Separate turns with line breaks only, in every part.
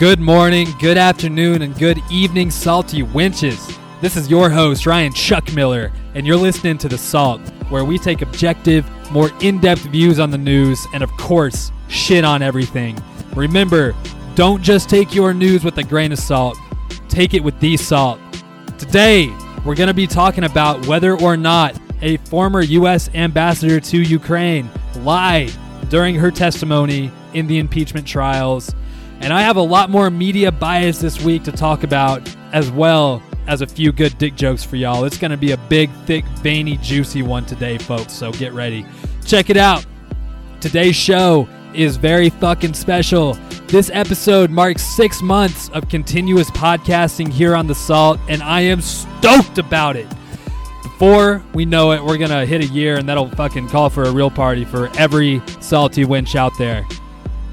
Good morning, good afternoon, and good evening, salty wenches. This is your host, Ryan Chuck Miller, and you're listening to The Salt, where we take objective, more in depth views on the news and, of course, shit on everything. Remember, don't just take your news with a grain of salt, take it with the salt. Today, we're going to be talking about whether or not a former U.S. ambassador to Ukraine lied during her testimony in the impeachment trials. And I have a lot more media bias this week to talk about, as well as a few good dick jokes for y'all. It's going to be a big, thick, veiny, juicy one today, folks. So get ready. Check it out. Today's show is very fucking special. This episode marks six months of continuous podcasting here on The Salt, and I am stoked about it. Before we know it, we're going to hit a year, and that'll fucking call for a real party for every salty wench out there.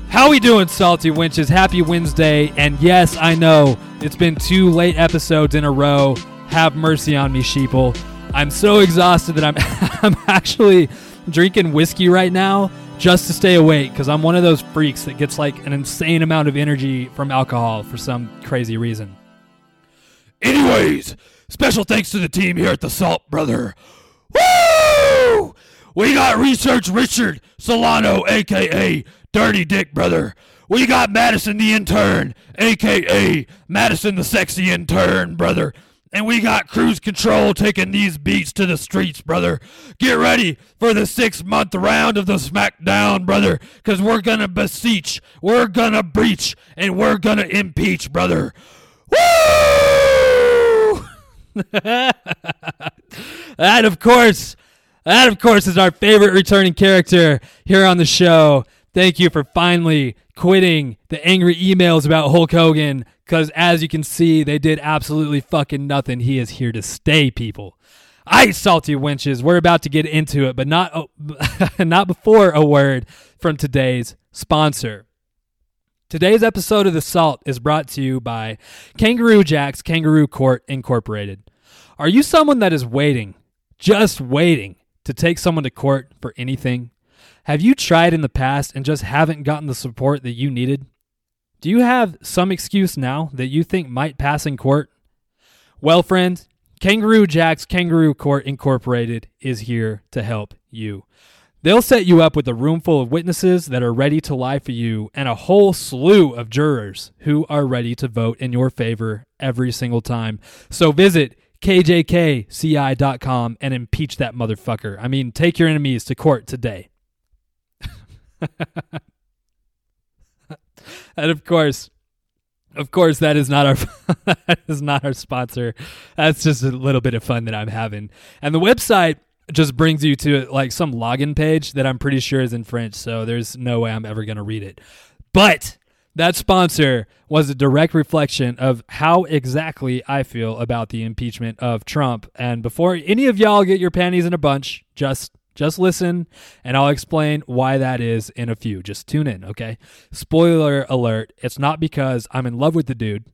How we doing, salty wenches? Happy Wednesday, and yes, I know it's been two late episodes in a row. Have mercy on me, sheeple. I'm so exhausted that I'm I'm actually drinking whiskey right now just to stay awake because I'm one of those freaks that gets like an insane amount of energy from alcohol for some crazy reason.
Anyways, special thanks to the team here at the Salt Brother. Woo! We got Research Richard Solano, aka Dirty Dick Brother. We got Madison the Intern, aka Madison the Sexy Intern, brother. And we got Cruise Control taking these beats to the streets, brother. Get ready for the six month round of the SmackDown, brother, because we're gonna beseech, we're gonna breach, and we're gonna impeach, brother. Woo!
that, of course, that, of course, is our favorite returning character here on the show. Thank you for finally quitting the angry emails about Hulk Hogan because, as you can see, they did absolutely fucking nothing. He is here to stay, people. Ice salty wenches. We're about to get into it, but not oh, not before a word from today's sponsor. Today's episode of The Salt is brought to you by Kangaroo Jack's Kangaroo Court Incorporated. Are you someone that is waiting, just waiting, to take someone to court for anything? Have you tried in the past and just haven't gotten the support that you needed? Do you have some excuse now that you think might pass in court? Well, friends, Kangaroo Jack's Kangaroo Court Incorporated is here to help you. They'll set you up with a room full of witnesses that are ready to lie for you and a whole slew of jurors who are ready to vote in your favor every single time. So visit kjkci.com and impeach that motherfucker. I mean, take your enemies to court today. and of course, of course, that is not our that is not our sponsor. That's just a little bit of fun that I'm having. And the website just brings you to like some login page that I'm pretty sure is in French, so there's no way I'm ever going to read it. But that sponsor was a direct reflection of how exactly I feel about the impeachment of Trump. And before any of y'all get your panties in a bunch, just just listen, and I'll explain why that is in a few. Just tune in, okay? Spoiler alert it's not because I'm in love with the dude.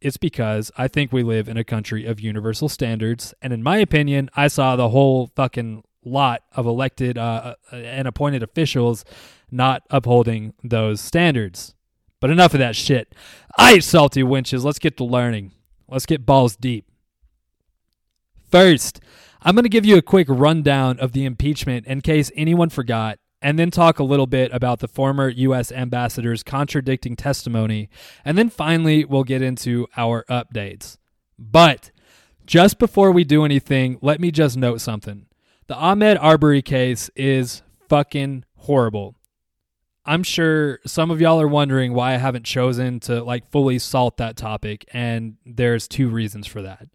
It's because I think we live in a country of universal standards. And in my opinion, I saw the whole fucking lot of elected uh, and appointed officials not upholding those standards. But enough of that shit. Ice salty wenches. Let's get to learning. Let's get balls deep. First, I'm going to give you a quick rundown of the impeachment in case anyone forgot, and then talk a little bit about the former U.S. ambassador's contradicting testimony, and then finally, we'll get into our updates. But just before we do anything, let me just note something. The Ahmaud Arbery case is fucking horrible. I'm sure some of y'all are wondering why I haven't chosen to like fully salt that topic, and there's two reasons for that.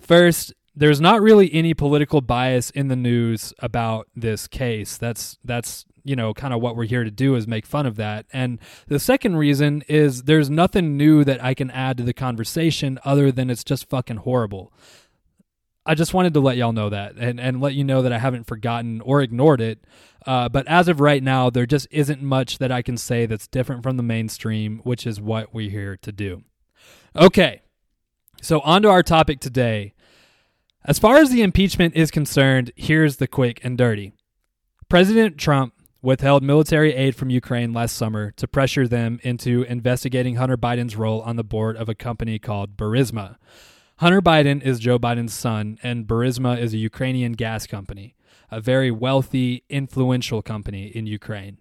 First, there's not really any political bias in the news about this case. That's that's you know kind of what we're here to do is make fun of that. And the second reason is there's nothing new that I can add to the conversation other than it's just fucking horrible. I just wanted to let y'all know that and, and let you know that I haven't forgotten or ignored it. Uh, but as of right now, there just isn't much that I can say that's different from the mainstream, which is what we're here to do. Okay, so on to our topic today. As far as the impeachment is concerned, here's the quick and dirty. President Trump withheld military aid from Ukraine last summer to pressure them into investigating Hunter Biden's role on the board of a company called Burisma. Hunter Biden is Joe Biden's son, and Burisma is a Ukrainian gas company, a very wealthy, influential company in Ukraine.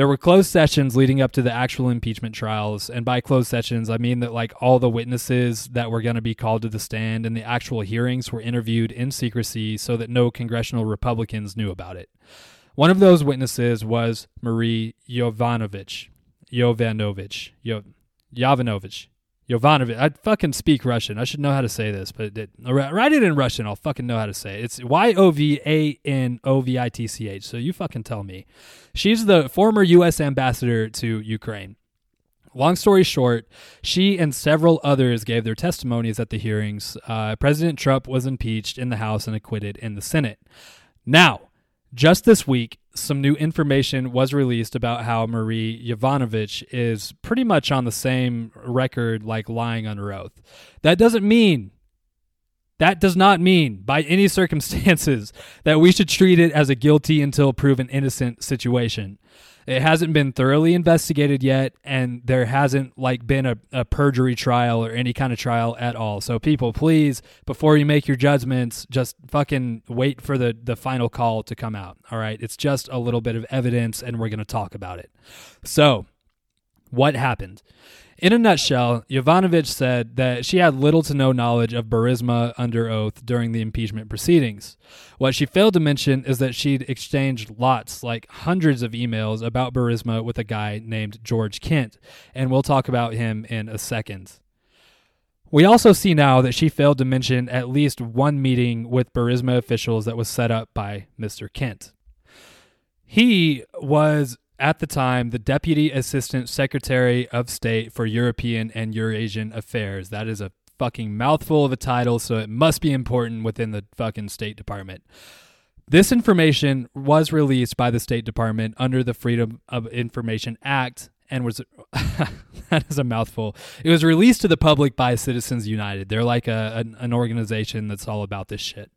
There were closed sessions leading up to the actual impeachment trials, and by closed sessions, I mean that like all the witnesses that were going to be called to the stand and the actual hearings were interviewed in secrecy so that no congressional Republicans knew about it. One of those witnesses was Marie Yovanovitch. Yovanovitch. Yo, Yovanovitch. Yovanovitch. I fucking speak Russian. I should know how to say this, but it, write it in Russian. I'll fucking know how to say it. It's Y O V A N O V I T C H. So you fucking tell me. She's the former U.S. ambassador to Ukraine. Long story short, she and several others gave their testimonies at the hearings. Uh, President Trump was impeached in the House and acquitted in the Senate. Now, just this week, some new information was released about how Marie Yovanovitch is pretty much on the same record like lying under oath. That doesn't mean that does not mean by any circumstances that we should treat it as a guilty until proven innocent situation. It hasn't been thoroughly investigated yet, and there hasn't like been a, a perjury trial or any kind of trial at all. So people, please, before you make your judgments, just fucking wait for the the final call to come out. All right, it's just a little bit of evidence, and we're gonna talk about it. So, what happened? In a nutshell, Yovanovitch said that she had little to no knowledge of Burisma under oath during the impeachment proceedings. What she failed to mention is that she'd exchanged lots, like hundreds of emails about Burisma with a guy named George Kent, and we'll talk about him in a second. We also see now that she failed to mention at least one meeting with Burisma officials that was set up by Mr. Kent. He was at the time the Deputy Assistant Secretary of State for European and Eurasian Affairs. That is a fucking mouthful of a title, so it must be important within the fucking State Department. This information was released by the State Department under the Freedom of Information Act and was that is a mouthful. It was released to the public by Citizens United. They're like a, an, an organization that's all about this shit.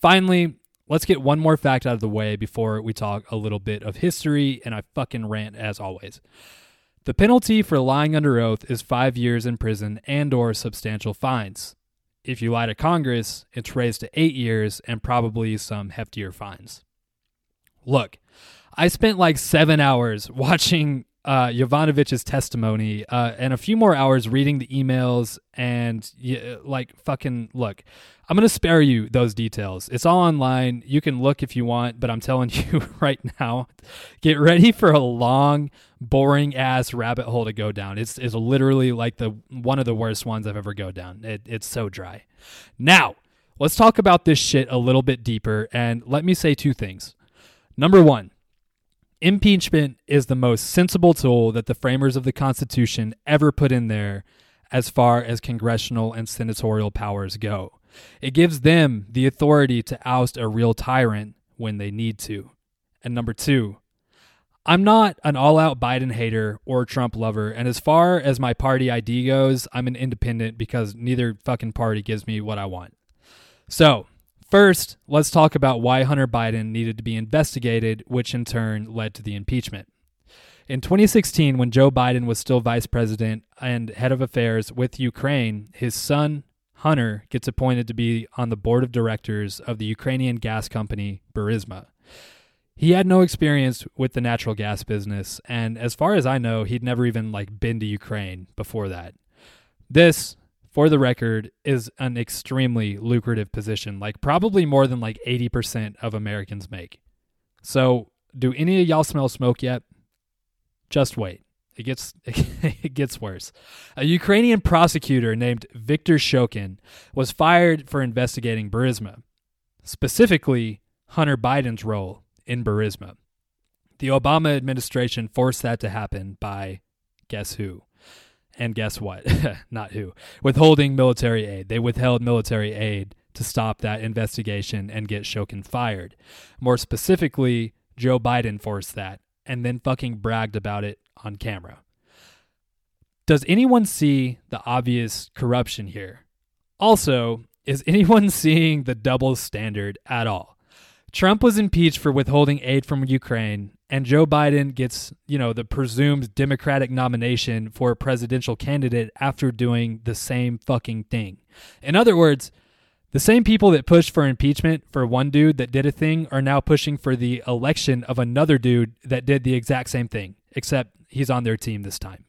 Finally, let's get one more fact out of the way before we talk a little bit of history and I fucking rant as always. The penalty for lying under oath is 5 years in prison and or substantial fines. If you lie to Congress, it's raised to 8 years and probably some heftier fines. Look, I spent like 7 hours watching uh, testimony uh, and a few more hours reading the emails and like fucking look. I'm to spare you those details. It's all online. You can look if you want, but I'm telling you right now, get ready for a long, boring ass rabbit hole to go down. It's, it's literally like the one of the worst ones I've ever go down. It, it's so dry. Now, let's talk about this shit a little bit deeper and let me say two things. Number 1, impeachment is the most sensible tool that the framers of the Constitution ever put in there as far as congressional and senatorial powers go. It gives them the authority to oust a real tyrant when they need to. And number two, I'm not an all out Biden hater or Trump lover. And as far as my party ID goes, I'm an independent because neither fucking party gives me what I want. So, first, let's talk about why Hunter Biden needed to be investigated, which in turn led to the impeachment. In 2016, when Joe Biden was still vice president and head of affairs with Ukraine, his son, Hunter gets appointed to be on the board of directors of the Ukrainian gas company Burisma. He had no experience with the natural gas business, and as far as I know, he'd never even like been to Ukraine before that. This, for the record, is an extremely lucrative position, like probably more than like 80% of Americans make. So, do any of y'all smell smoke yet? Just wait. It gets it gets worse. A Ukrainian prosecutor named Viktor Shokin was fired for investigating Burisma, specifically Hunter Biden's role in Burisma. The Obama administration forced that to happen by guess who? And guess what? Not who. Withholding military aid. They withheld military aid to stop that investigation and get Shokin fired. More specifically, Joe Biden forced that and then fucking bragged about it on camera. Does anyone see the obvious corruption here? Also, is anyone seeing the double standard at all? Trump was impeached for withholding aid from Ukraine, and Joe Biden gets, you know, the presumed Democratic nomination for a presidential candidate after doing the same fucking thing. In other words, the same people that pushed for impeachment for one dude that did a thing are now pushing for the election of another dude that did the exact same thing, except he's on their team this time.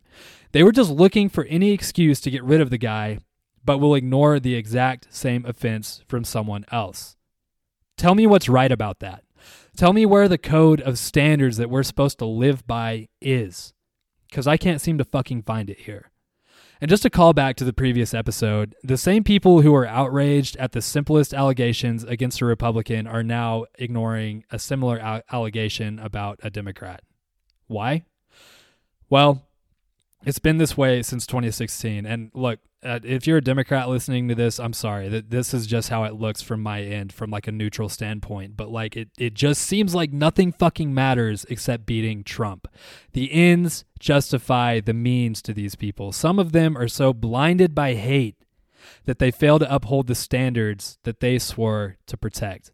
They were just looking for any excuse to get rid of the guy, but will ignore the exact same offense from someone else. Tell me what's right about that. Tell me where the code of standards that we're supposed to live by is. Because I can't seem to fucking find it here. And just to call back to the previous episode, the same people who are outraged at the simplest allegations against a Republican are now ignoring a similar allegation about a Democrat. Why? Well, it's been this way since 2016. And look, uh, if you're a Democrat listening to this, I'm sorry that this is just how it looks from my end, from like a neutral standpoint. But like it, it just seems like nothing fucking matters except beating Trump. The ends justify the means to these people. Some of them are so blinded by hate that they fail to uphold the standards that they swore to protect.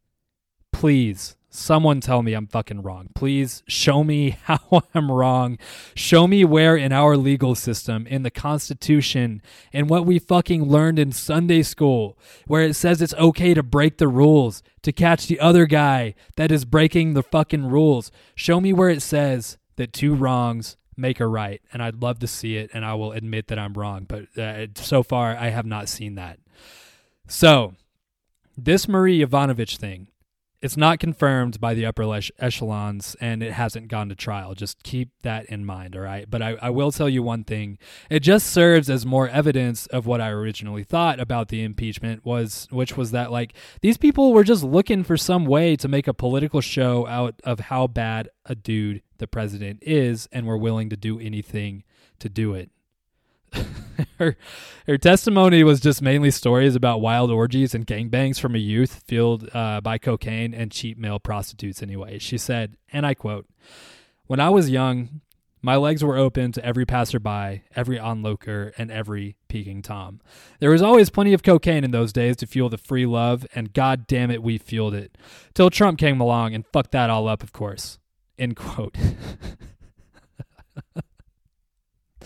Please someone tell me I'm fucking wrong. Please show me how I'm wrong. Show me where in our legal system, in the Constitution, and what we fucking learned in Sunday school, where it says it's okay to break the rules, to catch the other guy that is breaking the fucking rules. Show me where it says that two wrongs make a right. And I'd love to see it, and I will admit that I'm wrong. But uh, so far, I have not seen that. So, this Marie Yovanovitch thing it's not confirmed by the upper echelons and it hasn't gone to trial. Just keep that in mind, all right? But I, I, will tell you one thing. It just serves as more evidence of what I originally thought about the impeachment was which was that like these people were just looking for some way to make a political show out of how bad a dude the president is and were willing to do anything to do it. her her testimony was just mainly stories about wild orgies and gangbangs from a youth fueled uh, by cocaine and cheap male prostitutes. Anyway, she said, and I quote: "When I was young, my legs were open to every passerby, every onlooker, and every peeking tom. There was always plenty of cocaine in those days to fuel the free love, and god damn it, we fueled it. Till Trump came along and fucked that all up, of course." End quote.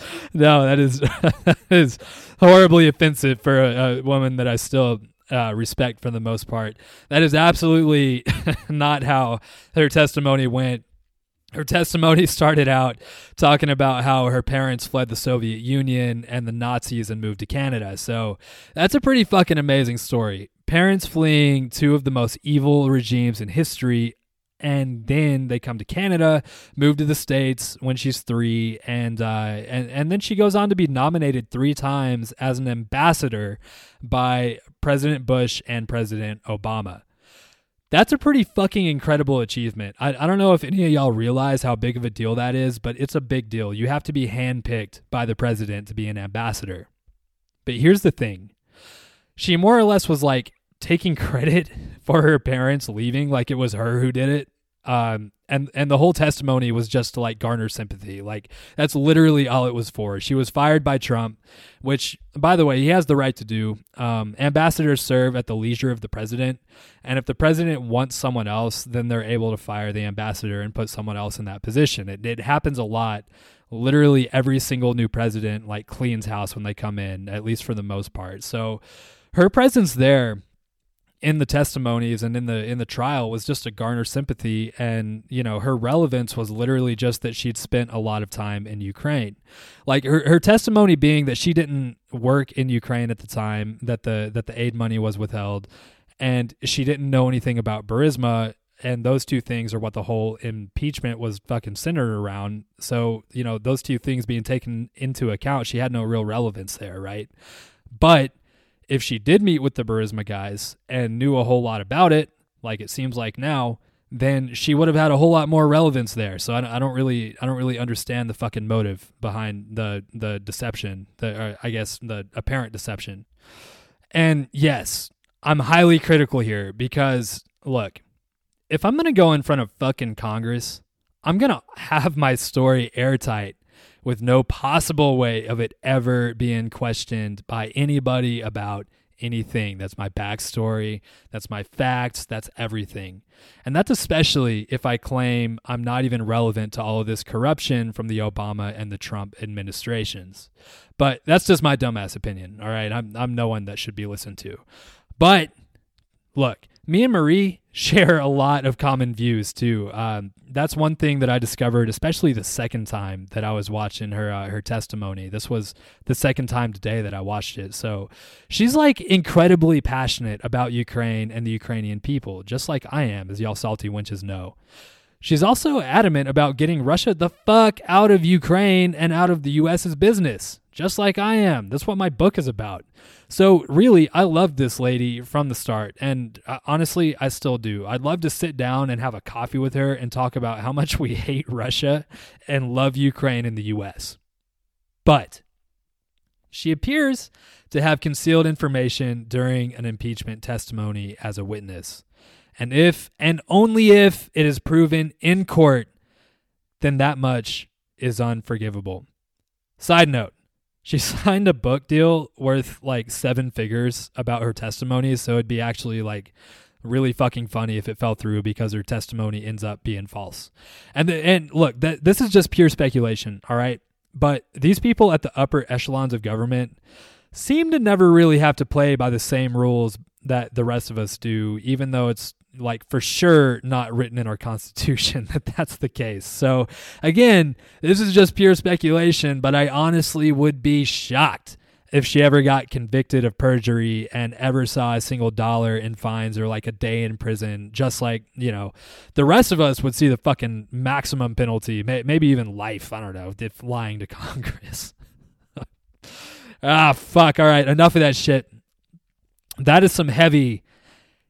no, that is that is horribly offensive for a, a woman that I still uh, respect for the most part. That is absolutely not how her testimony went. Her testimony started out talking about how her parents fled the Soviet Union and the Nazis and moved to Canada. So that's a pretty fucking amazing story. Parents fleeing two of the most evil regimes in history and then they come to Canada, move to the states when she's three, and uh, and and then she goes on to be nominated three times as an ambassador by President Bush and President Obama. That's a pretty fucking incredible achievement. I, I don't know if any of y'all realize how big of a deal that is, but it's a big deal. You have to be handpicked by the president to be an ambassador. But here's the thing she more or less was like taking credit for her parents leaving like it was her who did it. Um, and and the whole testimony was just to like garner sympathy. Like that's literally all it was for. She was fired by Trump, which by the way he has the right to do. Um, ambassadors serve at the leisure of the president, and if the president wants someone else, then they're able to fire the ambassador and put someone else in that position. It, it happens a lot. Literally every single new president like cleans house when they come in, at least for the most part. So her presence there in the testimonies and in the in the trial was just to garner sympathy and you know her relevance was literally just that she'd spent a lot of time in Ukraine. Like her, her testimony being that she didn't work in Ukraine at the time that the that the aid money was withheld and she didn't know anything about Burisma and those two things are what the whole impeachment was fucking centered around. So you know those two things being taken into account she had no real relevance there right? But if she did meet with the Burisma guys and knew a whole lot about it, like it seems like now, then she would have had a whole lot more relevance there. So I, I don't really, I don't really understand the fucking motive behind the the deception, the I guess the apparent deception. And yes, I'm highly critical here because look, if I'm gonna go in front of fucking Congress, I'm gonna have my story airtight with no possible way of it ever being questioned by anybody about anything. That's my backstory. That's my facts. That's everything. And that's especially if I claim I'm not even relevant to all of this corruption from the Obama and the Trump administrations. But that's just my dumbass opinion. All right. I'm, I'm no one that should be listened to. But look, me and Marie share a lot of common views too. Um, that's one thing that I discovered, especially the second time that I was watching her uh, her testimony. This was the second time today that I watched it. So she's like incredibly passionate about Ukraine and the Ukrainian people, just like I am, as y'all salty wenches know. She's also adamant about getting Russia the fuck out of Ukraine and out of the US's business, just like I am. That's what my book is about. So, really, I loved this lady from the start. And uh, honestly, I still do. I'd love to sit down and have a coffee with her and talk about how much we hate Russia and love Ukraine and the US. But she appears to have concealed information during an impeachment testimony as a witness. And if and only if it is proven in court, then that much is unforgivable. Side note she signed a book deal worth like seven figures about her testimony. So it'd be actually like really fucking funny if it fell through because her testimony ends up being false. And the, and look, that this is just pure speculation, all right? But these people at the upper echelons of government seem to never really have to play by the same rules that the rest of us do, even though it's like for sure not written in our constitution that that's the case. So again, this is just pure speculation, but I honestly would be shocked if she ever got convicted of perjury and ever saw a single dollar in fines or like a day in prison, just like, you know, the rest of us would see the fucking maximum penalty, maybe even life. I don't know, if lying to Congress. ah, fuck. All right. Enough of that shit. That is some heavy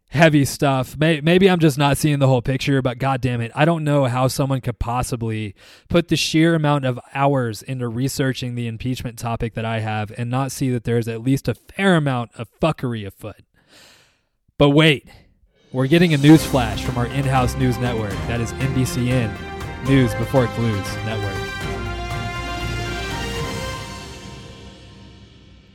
heavy stuff. Maybe I'm just not seeing the whole picture, but god damn it, I don't know how someone could possibly put the sheer amount of hours into researching the impeachment topic that I have and not see that there's at least a fair amount of fuckery afoot. But wait, we're getting a news flash from our in-house news network. That is NBCN, News Before Clues Network.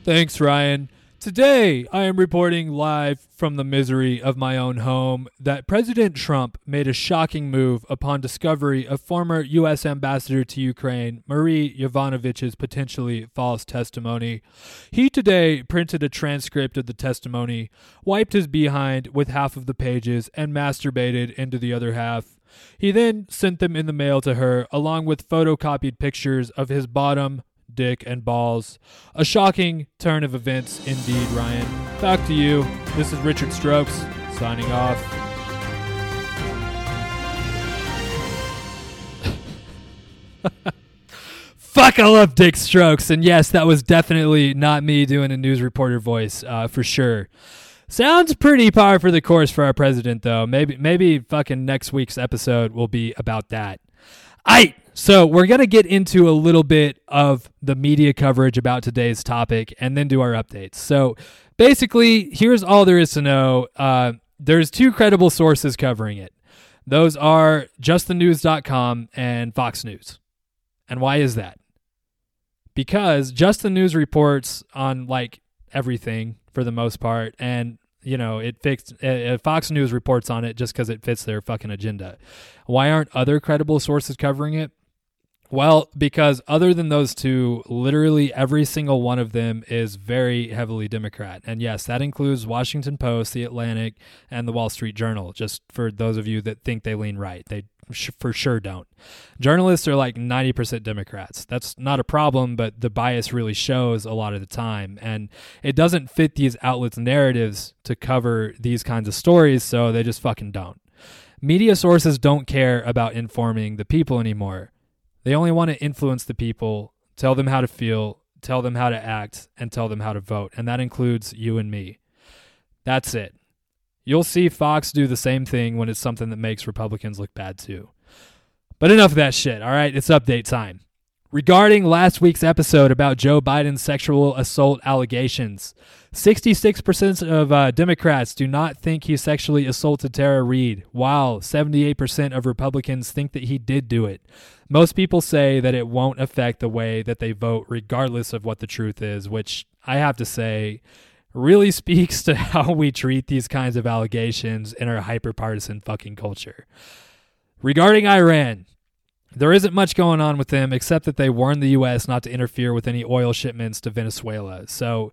Thanks, Ryan. Today, I am reporting live from the misery of my own home that President Trump made a shocking move upon discovery of former U.S. Ambassador to Ukraine, Marie Yovanovitch's potentially false testimony. He today printed a transcript of the testimony, wiped his behind with half of the pages, and masturbated into the other half. He then sent them in the mail to her, along with photocopied pictures of his bottom, dick, and balls. A shocking turn of events indeed, Ryan. Back to you. This is Richard Strokes, signing off. Fuck, I love Dick Strokes. And yes, that was definitely not me doing a news reporter voice, uh, for sure. Sounds pretty par for the course for our president, though. Maybe, maybe fucking next week's episode will be about that. I so we're gonna get into a little bit of the media coverage about today's topic, and then do our updates. So basically, here's all there is to know. Uh, there's two credible sources covering it. Those are justthenews.com and Fox News. And why is that? Because Just the News reports on like everything for the most part, and you know, it fixed. Uh, Fox News reports on it just because it fits their fucking agenda. Why aren't other credible sources covering it? Well, because other than those two, literally every single one of them is very heavily Democrat. And yes, that includes Washington Post, The Atlantic, and the Wall Street Journal, just for those of you that think they lean right. They for sure don't. Journalists are like 90% Democrats. That's not a problem, but the bias really shows a lot of the time. And it doesn't fit these outlets' narratives to cover these kinds of stories, so they just fucking don't. Media sources don't care about informing the people anymore. They only want to influence the people, tell them how to feel, tell them how to act, and tell them how to vote. And that includes you and me. That's it. You'll see Fox do the same thing when it's something that makes Republicans look bad too. But enough of that shit, all right? It's update time. Regarding last week's episode about Joe Biden's sexual assault allegations, 66% of uh, Democrats do not think he sexually assaulted Tara Reade, while 78% of Republicans think that he did do it. Most people say that it won't affect the way that they vote, regardless of what the truth is, which I have to say really speaks to how we treat these kinds of allegations in our hyper partisan fucking culture. Regarding Iran, there isn't much going on with them except that they warned the U.S. not to interfere with any oil shipments to Venezuela. So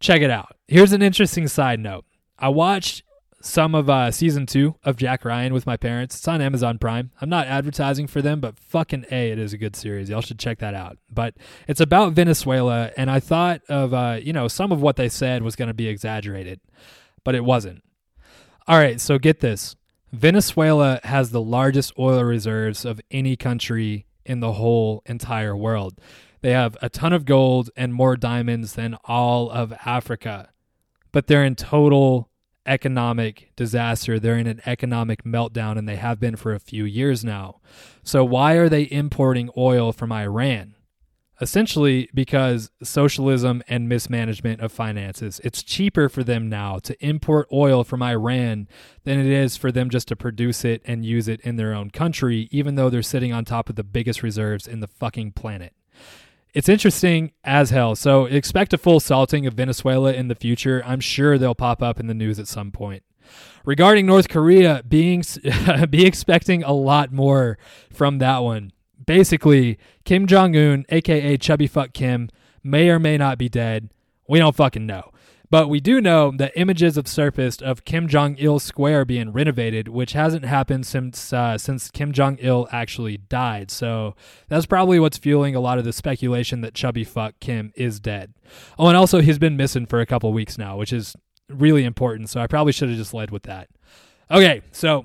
check it out. Here's an interesting side note. I watched some of uh, season two of Jack Ryan with my parents. It's on Amazon Prime. I'm not advertising for them, but fucking A, it is a good series. Y'all should check that out. But it's about Venezuela, and I thought of, uh, you know, some of what they said was going to be exaggerated, but it wasn't. All right, so get this Venezuela has the largest oil reserves of any country in the whole entire world. They have a ton of gold and more diamonds than all of Africa, but they're in total economic disaster. They're in an economic meltdown, and they have been for a few years now. So, why are they importing oil from Iran? Essentially because socialism and mismanagement of finances. It's cheaper for them now to import oil from Iran than it is for them just to produce it and use it in their own country, even though they're sitting on top of the biggest reserves in the fucking planet. It's interesting as hell. So expect a full salting of Venezuela in the future. I'm sure they'll pop up in the news at some point. Regarding North Korea, being be expecting a lot more from that one basically, Kim Jong Un, aka Chubby Fuck Kim, may or may not be dead. We don't fucking know. But we do know that images have surfaced of Kim Jong Il Square being renovated, which hasn't happened since uh, since Kim Jong Il actually died. So that's probably what's fueling a lot of the speculation that Chubby Fuck Kim is dead. Oh, and also he's been missing for a couple weeks now, which is really important. So I probably should have just led with that. Okay, so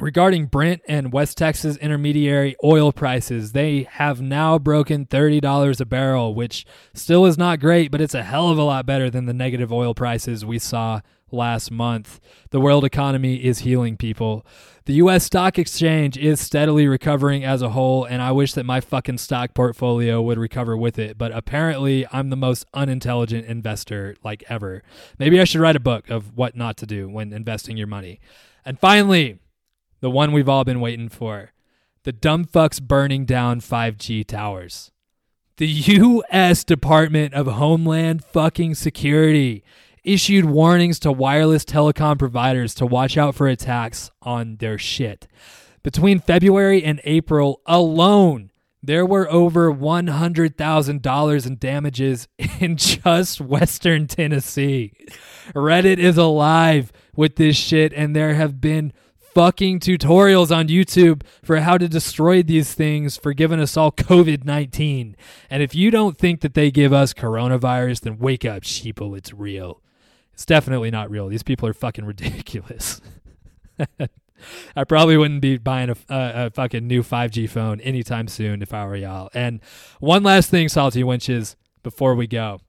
Regarding Brent and West Texas intermediary oil prices, they have now broken $30 a barrel, which still is not great, but it's a hell of a lot better than the negative oil prices we saw last month. The world economy is healing people. The US stock exchange is steadily recovering as a whole, and I wish that my fucking stock portfolio would recover with it, but apparently I'm the most unintelligent investor like ever. Maybe I should write a book of what not to do when investing your money. And finally, the one we've all been waiting for. The dumb fucks burning down 5G towers. The U.S. Department of Homeland fucking Security issued warnings to wireless telecom providers to watch out for attacks on their shit. Between February and April alone, there were over $100,000 in damages in just Western Tennessee. Reddit is alive with this shit, and there have been fucking tutorials on YouTube for how to destroy these things for giving us all COVID 19. And if you don't think that they give us coronavirus, then wake up, sheeple. It's real. It's definitely not real. These people are fucking ridiculous. I probably wouldn't be buying a, a, fucking new 5G phone anytime soon if I were y'all. And one last thing, Salty Wenches, before we go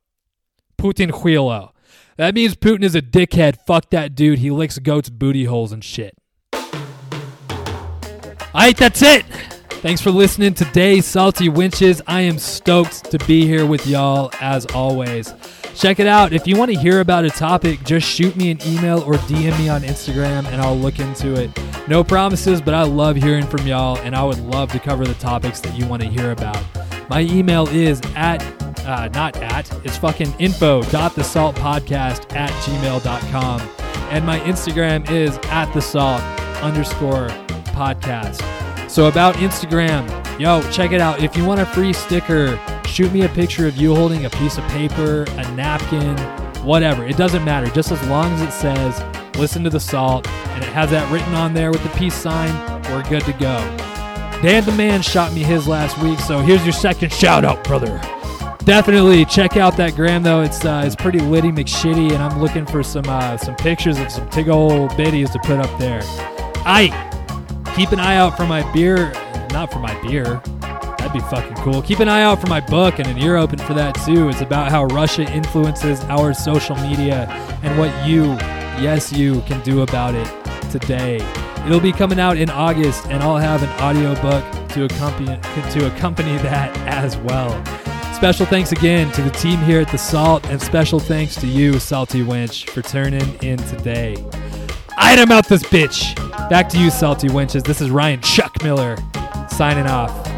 Putin Huilo. That means Putin is a dickhead. Fuck that dude. He licks goats' booty holes and shit. All right, that's it. Thanks for listening today, Salty Wenches. I am stoked to be here with y'all as always. Check it out. If you want to hear about a topic, just shoot me an email or DM me on Instagram and I'll look into it. No promises, but I love hearing from y'all and I would love to cover the topics that you want to hear about. My email is at, uh, not at, it's fucking info.thesaltpodcast at gmail.com. And my Instagram is at the salt underscore podcast. So, about Instagram, yo, check it out. If you want a free sticker, shoot me a picture of you holding a piece of paper, a napkin, whatever. It doesn't matter. Just as long as it says, listen to the salt, and it has that written on there with the peace sign, we're good to go. Dan the Man shot me his last week, so here's your second shout out, brother. Definitely check out that gram though. It's uh, it's pretty litty McShitty, and I'm looking for some uh, some pictures of some tig old biddies to put up there. I keep an eye out for my beer. Not for my beer. That'd be fucking cool. Keep an eye out for my book and an ear open for that too. It's about how Russia influences our social media and what you, yes, you, can do about it today. It'll be coming out in August, and I'll have an audiobook to accompany to accompany that as well. Special thanks again to the team here at The Salt, and special thanks to you, Salty Wench, for turning in today. Item out this bitch. Back to you, salty wenches. This is Ryan Chuck Miller signing off.